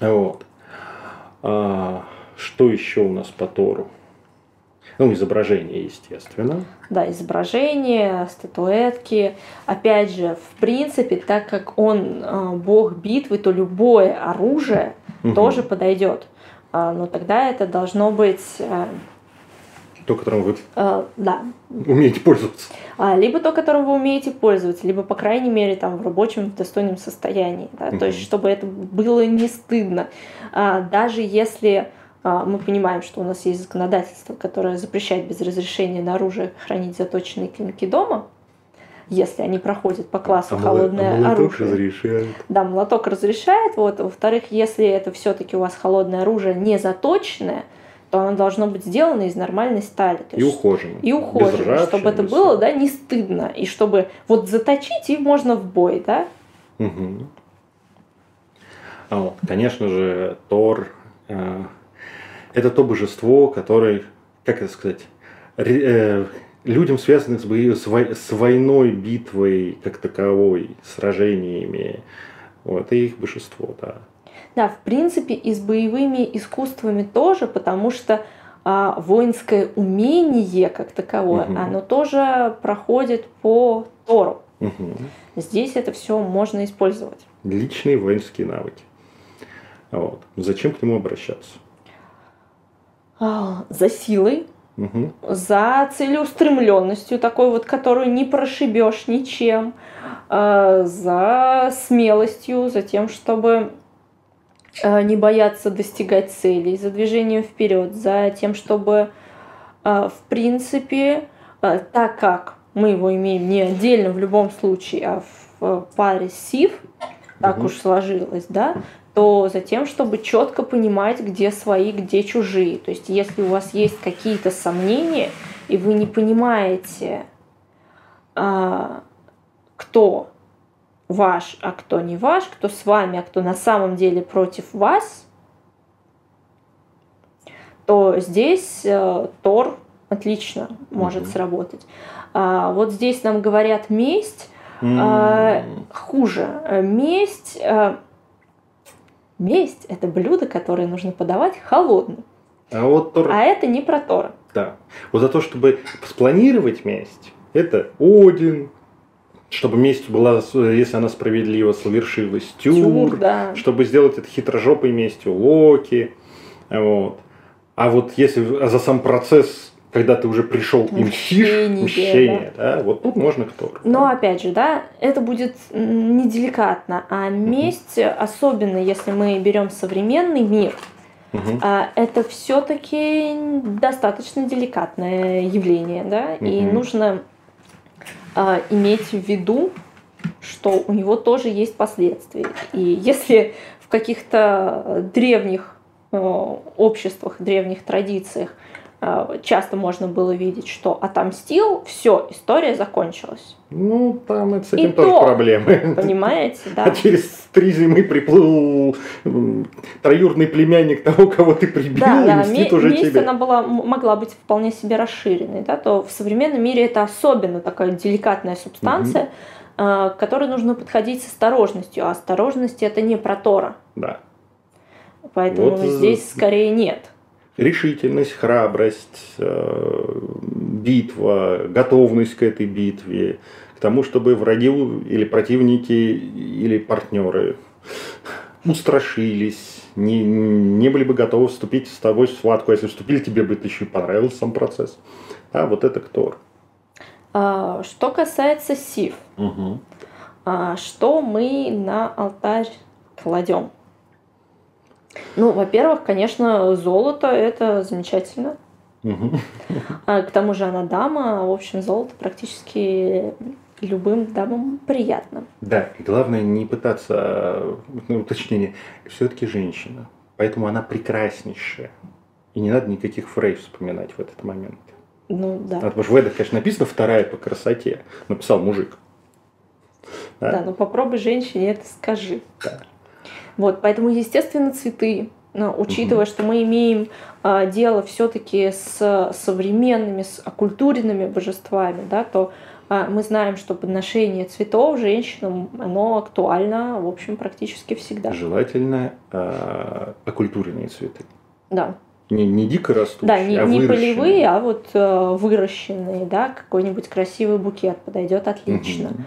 Вот. А, что еще у нас по Тору? Ну, изображение, естественно. Да, изображение, статуэтки. Опять же, в принципе, так как он э, бог битвы, то любое оружие угу. тоже подойдет. А, но тогда это должно быть... Э, то, которым вы э, да. умеете пользоваться. А, либо то, которым вы умеете пользоваться, либо, по крайней мере, там, в рабочем, достойном состоянии. Да? Угу. То есть, чтобы это было не стыдно. А, даже если мы понимаем, что у нас есть законодательство, которое запрещает без разрешения на оружие хранить заточенные клинки дома, если они проходят по классу а холодное а молоток оружие. разрешает. Да, молоток разрешает. Вот. Во-вторых, если это все-таки у вас холодное оружие не заточенное, то оно должно быть сделано из нормальной стали. То и ухожено. И ухожено, чтобы это было да, не стыдно. И чтобы вот заточить, и можно в бой, да? Угу. А вот, конечно же, Тор э, это то божество, которое, как это сказать, э, людям, связанных с, войной, битвой как таковой, сражениями, вот, и их божество, да. Да, в принципе, и с боевыми искусствами тоже, потому что а, воинское умение как таковое, угу. оно тоже проходит по Тору. Угу. Здесь это все можно использовать. Личные воинские навыки. Вот. Зачем к нему обращаться? А, за силой, угу. за целеустремленностью такой вот, которую не прошибешь ничем, а, за смелостью, за тем, чтобы а, не бояться достигать целей, за движением вперед, за тем, чтобы в принципе, так как мы его имеем не отдельно в любом случае, а в паре СИВ, так угу. уж сложилось, да, то за тем, чтобы четко понимать, где свои, где чужие. То есть, если у вас есть какие-то сомнения, и вы не понимаете, а, кто ваш, а кто не ваш, кто с вами, а кто на самом деле против вас, то здесь э, Тор отлично может mm сработать. А, вот здесь нам говорят месть. mm хуже. Месть э, Месть – это блюдо, которое нужно подавать холодным. А, вот Тор... а это не про Тора. Да. Вот за то, чтобы спланировать месть, это Один, чтобы месть была, если она справедлива, совершилась Тюр, Тюр да. чтобы сделать это хитрожопой местью Локи. Вот. А вот если за сам процесс когда ты уже пришел и мстишь, мщение, да. да, вот тут можно кто. Но да. опять же, да, это будет неделикатно, а месть, угу. особенно если мы берем современный мир, угу. это все-таки достаточно деликатное явление, да, угу. и нужно а, иметь в виду, что у него тоже есть последствия. И если в каких-то древних э, обществах, древних традициях Э, часто можно было видеть, что отомстил, все, история закончилась. Ну, там это с этим и тоже то, проблемы. Понимаете, да. А через три зимы приплыл троюрный племянник того, кого ты прибил, да, и да, мстит уже месть тебе. она была, могла быть вполне себе расширенной, да, то в современном мире это особенно такая деликатная субстанция, угу. к которой нужно подходить с осторожностью, а осторожность это не про Тора. Да. Поэтому вот здесь скорее нет решительность, храбрость, э, битва, готовность к этой битве, к тому, чтобы враги или противники или партнеры устрашились, не, не были бы готовы вступить с тобой в схватку. Если вступили, тебе бы еще и понравился сам процесс. А вот это кто? А, что касается сив, угу. а, что мы на алтарь кладем? Ну, во-первых, конечно, золото это замечательно. А, к тому же она дама, в общем, золото практически любым дамам приятно. Да, и главное не пытаться, ну, уточнение, все-таки женщина, поэтому она прекраснейшая. И не надо никаких фрейз вспоминать в этот момент. Ну, да. Потому что в этом, конечно, написано вторая по красоте. Написал мужик. Да, да но попробуй женщине это скажи. Да. Вот, поэтому, естественно, цветы, учитывая, угу. что мы имеем а, дело все-таки с современными, с оккультуренными божествами, да, то а, мы знаем, что подношение цветов женщинам, оно актуально, в общем, практически всегда. Желательно а, оккультуренные цветы. Да. Не, не дико растущие, да, не, а не полевые, а вот э, выращенные, да, какой-нибудь красивый букет подойдет отлично. Угу.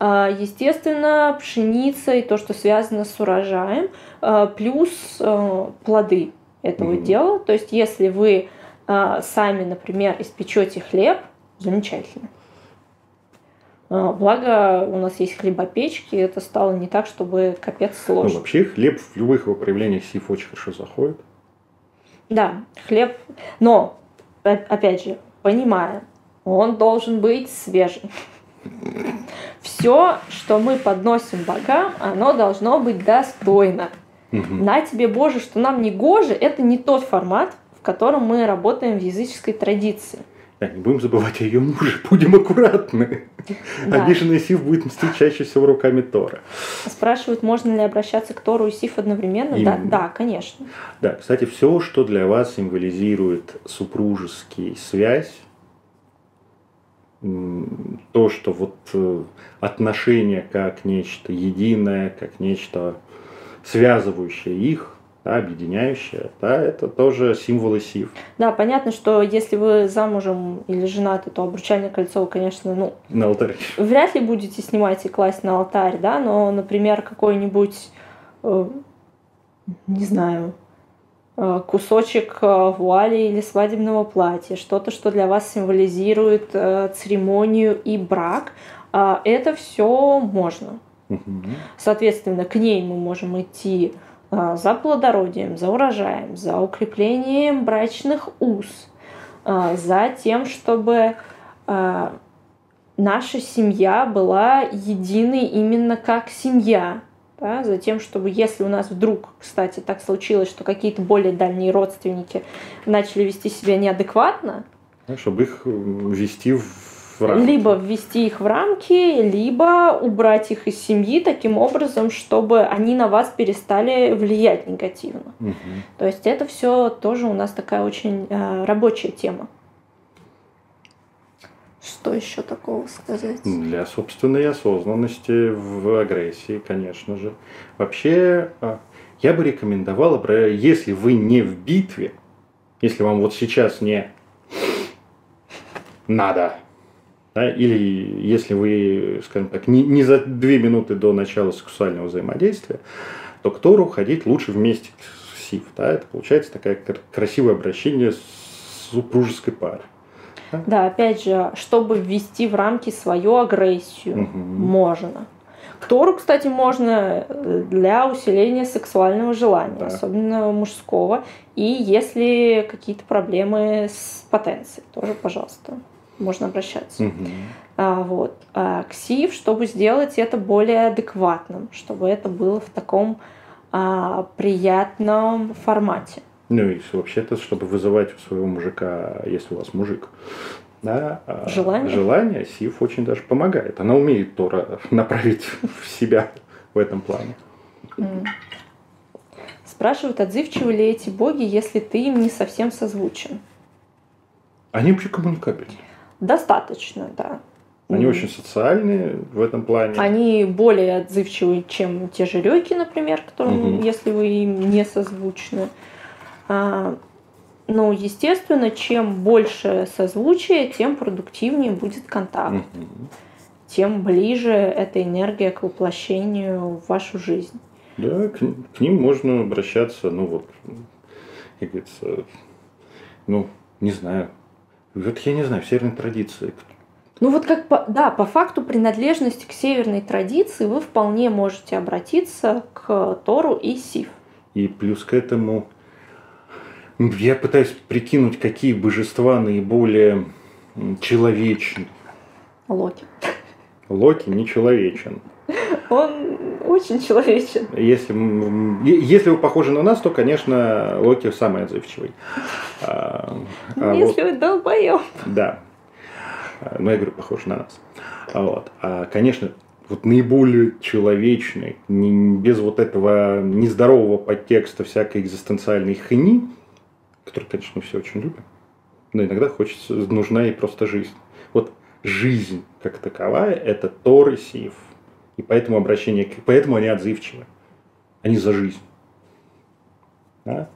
А, естественно, пшеница и то, что связано с урожаем, а, плюс а, плоды этого mm-hmm. дела. То есть, если вы сами, например, испечете хлеб, замечательно. Благо, у нас есть хлебопечки, это стало не так, чтобы капец сложно. Ну, вообще, хлеб в любых его проявлениях СИФ очень хорошо заходит. Да, хлеб. Но, опять же, понимая, он должен быть свежий все, что мы подносим богам, оно должно быть достойно. Угу. На тебе, Боже, что нам не гоже, это не тот формат, в котором мы работаем в языческой традиции. Да, не будем забывать о ее муже, [LAUGHS] будем аккуратны. Да. Обиженный Сив будет мстить чаще всего руками Тора. Спрашивают, можно ли обращаться к Тору и Сив одновременно? Да, да, конечно. Да, кстати, все, что для вас символизирует супружеский связь, то, что вот э, отношения как нечто единое, как нечто связывающее их, да, объединяющее, да, это тоже символы сив. Да, понятно, что если вы замужем или женаты, то обручальное кольцо, конечно, ну... На алтарь. Вряд ли будете снимать и класть на алтарь, да, но, например, какой-нибудь, э, не знаю, кусочек э, вуали или свадебного платья, что-то, что для вас символизирует э, церемонию и брак, это все можно. Соответственно, к ней мы можем идти за плодородием, за урожаем, за укреплением брачных уз, за тем, чтобы наша семья была единой именно как семья, да, за тем, чтобы если у нас вдруг, кстати, так случилось, что какие-то более дальние родственники начали вести себя неадекватно, чтобы их ввести в рамки. Либо ввести их в рамки, либо убрать их из семьи таким образом, чтобы они на вас перестали влиять негативно. Угу. То есть это все тоже у нас такая очень э, рабочая тема. Что еще такого сказать? Для собственной осознанности в агрессии, конечно же. Вообще, а, я бы рекомендовал, если вы не в битве, если вам вот сейчас не надо, да, или если вы, скажем так, не, не за две минуты до начала сексуального взаимодействия, то к Тору ходить лучше вместе с Сив. Да? Это получается такое красивое обращение с супружеской парой. Да, опять же, чтобы ввести в рамки свою агрессию, угу. можно. Тору, кстати, можно э, для усиления сексуального желания, да. особенно мужского. И если какие-то проблемы с потенцией, тоже, пожалуйста, можно обращаться. Угу. А, вот. А КСИВ, чтобы сделать это более адекватным, чтобы это было в таком а, приятном формате. Ну и вообще-то, чтобы вызывать у своего мужика, если у вас мужик, да, а, желание. желание, Сив очень даже помогает. Она умеет Тора направить в себя в этом плане. Спрашивают, отзывчивы ли эти боги, если ты им не совсем созвучен? Они вообще коммуникабельны. Достаточно, да. Они mm. очень социальные в этом плане. Они более отзывчивые, чем те же реки, например, которым, mm-hmm. если вы им не созвучны. А, ну, естественно, чем больше созвучие, тем продуктивнее будет контакт. Mm-hmm. Тем ближе эта энергия к воплощению в вашу жизнь. Да, к, к ним можно обращаться, ну вот, как говорится, ну, не знаю. Вот я не знаю, в северной традиции ну вот как по, да, по факту принадлежности к северной традиции вы вполне можете обратиться к Тору и Сив. И плюс к этому я пытаюсь прикинуть, какие божества наиболее человечны. Локи. Локи не человечен. Он очень человечен. Если, если вы похожи на нас, то, конечно, Локи самый отзывчивый. А, а если вот, вы долбоем. Да. Ну, я говорю, похож на нас. А вот. А, конечно, вот наиболее человечный, не, без вот этого нездорового подтекста всякой экзистенциальной хни, которую, конечно, мы все очень любим, но иногда хочется, нужна и просто жизнь. Вот жизнь как таковая – это Тор и Сив. И поэтому обращение, поэтому они отзывчивы. Они за жизнь. Да?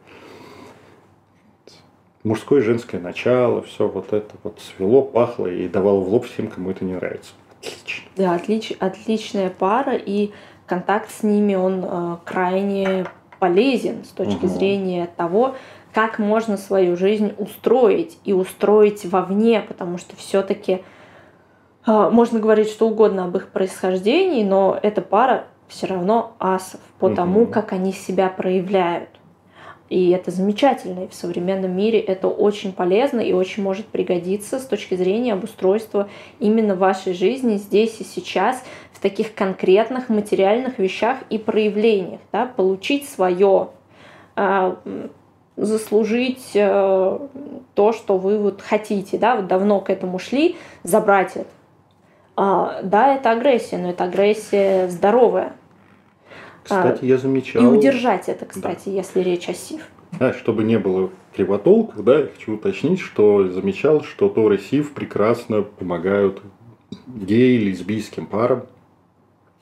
мужское и женское начало, все вот это вот свело, пахло и давало в лоб всем, кому это не нравится. Отлично. Да, отлич, отличная пара, и контакт с ними, он э, крайне полезен с точки угу. зрения того, как можно свою жизнь устроить и устроить вовне, потому что все-таки э, можно говорить что угодно об их происхождении, но эта пара все равно асов по угу. тому, как они себя проявляют. И это замечательно. И в современном мире это очень полезно и очень может пригодиться с точки зрения обустройства именно вашей жизни здесь и сейчас таких конкретных материальных вещах и проявлениях. Да? Получить свое, а, заслужить э, то, что вы вот хотите. Да? Вот давно к этому шли, забрать это. А, да, это агрессия, но это агрессия здоровая кстати, я замечал... И удержать это, кстати, да. если речь о СИВ. Да, чтобы не было кривотолков, да, я хочу уточнить, что замечал, что Тор и Сив прекрасно помогают гей, лесбийским парам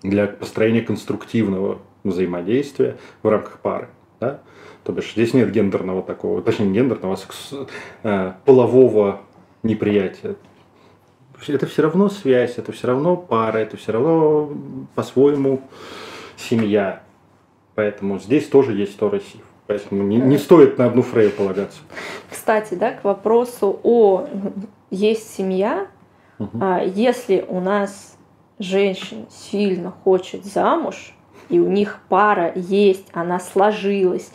для построения конструктивного взаимодействия в рамках пары. Да? То бишь здесь нет гендерного такого, точнее не гендерного, а секс, э, полового неприятия. Это все равно связь, это все равно пара, это все равно по-своему семья. Поэтому здесь тоже есть Тора Сив. Поэтому не, не стоит на одну Фрею полагаться. Кстати, да, к вопросу о есть семья. Угу. Если у нас женщина сильно хочет замуж, и у них пара есть, она сложилась,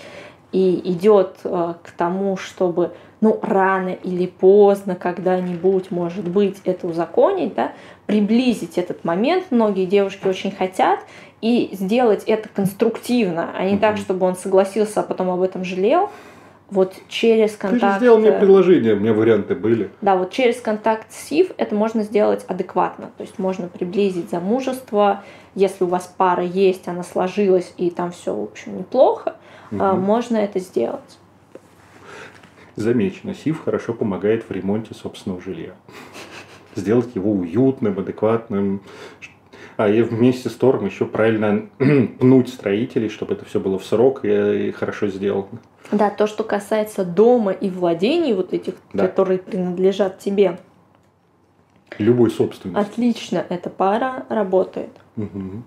и идет а, к тому, чтобы ну, рано или поздно, когда-нибудь, может быть, это узаконить, да, приблизить этот момент. Многие девушки очень хотят, и сделать это конструктивно, а не так, чтобы он согласился, а потом об этом жалел. Вот через контакт... Ты же сделал мне предложение, у меня варианты были. Да, вот через контакт с СИВ это можно сделать адекватно. То есть можно приблизить замужество. Если у вас пара есть, она сложилась, и там все, в общем, неплохо, угу. можно это сделать. Замечено, СИВ хорошо помогает в ремонте собственного жилья. Сделать его уютным, адекватным, а и вместе с Тором еще правильно [CLEARS THROAT] пнуть строителей, чтобы это все было в срок и, и хорошо сделано. Да, то, что касается дома и владений вот этих, да. которые принадлежат тебе. Любой собственности. Отлично эта пара работает. Угу.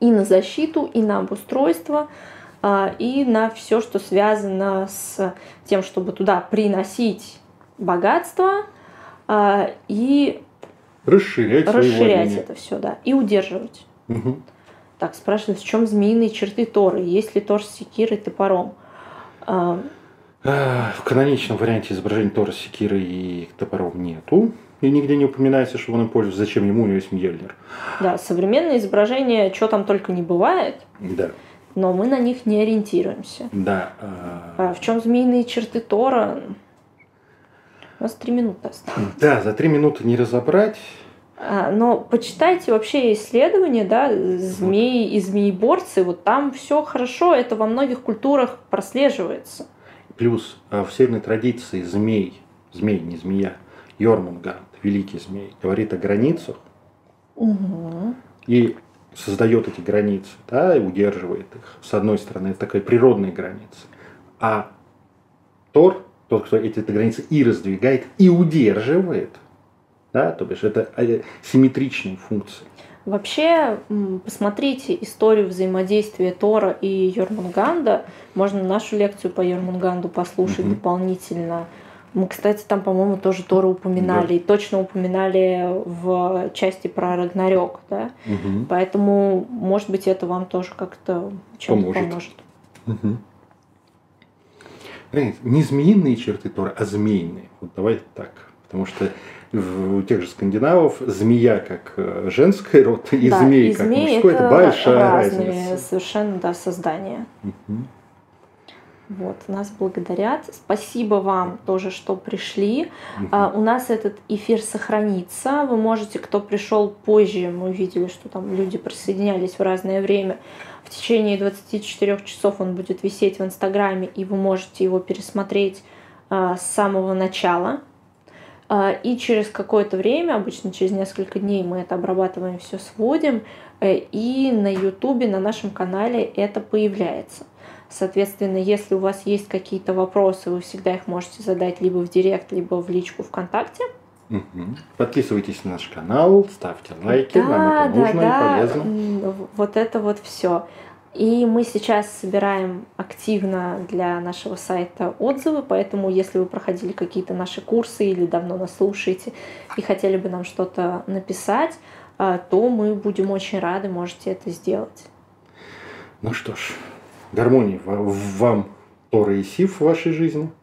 И на защиту, и на обустройство, а, и на все, что связано с тем, чтобы туда приносить богатство а, и Расширять, Расширять это все, да. И удерживать. Угу. Так, спрашивают, в чем змеиные черты Торы? Есть ли Тор с секирой топором? А... В каноничном варианте изображения Тора с секирой и топором нету. И нигде не упоминается, что он им пользуется. Зачем ему у него есть Мьельнир? Да, современные изображения, что там только не бывает. Да. Но мы на них не ориентируемся. Да. А в чем змеиные черты Тора? У нас три минуты осталось. Да, за три минуты не разобрать. А, но почитайте вообще исследования, да, змеи и змееборцы, вот там все хорошо, это во многих культурах прослеживается. Плюс а, в северной традиции змей, змей, не змея, Йормунгант, великий змей, говорит о границах угу. и создает эти границы, да, и удерживает их. С одной стороны, это такая природная граница. А Тор, тот, кто эти, эти границы и раздвигает, и удерживает, да, то бишь это э, симметричные функции. Вообще, посмотрите историю взаимодействия Тора и Йормунганда. Можно нашу лекцию по Йормунганду послушать угу. дополнительно. Мы, кстати, там, по-моему, тоже Тора упоминали. Да. И точно упоминали в части про Рагнарёк. Да? Угу. Поэтому, может быть, это вам тоже как-то чем-то поможет. поможет. Угу. Не змеиные черты Тора, а змеиные. Вот давай так. Потому что у тех же скандинавов змея как э, женский род и да, змей и как змеи мужской, это, это большая разные разница. совершенно да, создания. Угу. Вот, нас благодарят. Спасибо вам тоже, что пришли. Угу. А, у нас этот эфир сохранится. Вы можете, кто пришел позже, мы видели, что там люди присоединялись в разное время. В течение 24 часов он будет висеть в Инстаграме, и вы можете его пересмотреть а, с самого начала. А, и через какое-то время, обычно через несколько дней, мы это обрабатываем, все сводим, э, и на Ютубе, на нашем канале это появляется. Соответственно, если у вас есть какие-то вопросы, вы всегда их можете задать либо в директ, либо в личку ВКонтакте. Подписывайтесь на наш канал, ставьте лайки, да, нам это нужно да, и полезно. Вот это вот все. И мы сейчас собираем активно для нашего сайта отзывы, поэтому если вы проходили какие-то наши курсы или давно нас слушаете и хотели бы нам что-то написать, а, то мы будем очень рады, можете это сделать. Ну что ж, гармонии вам, Тора и Сив в вашей жизни –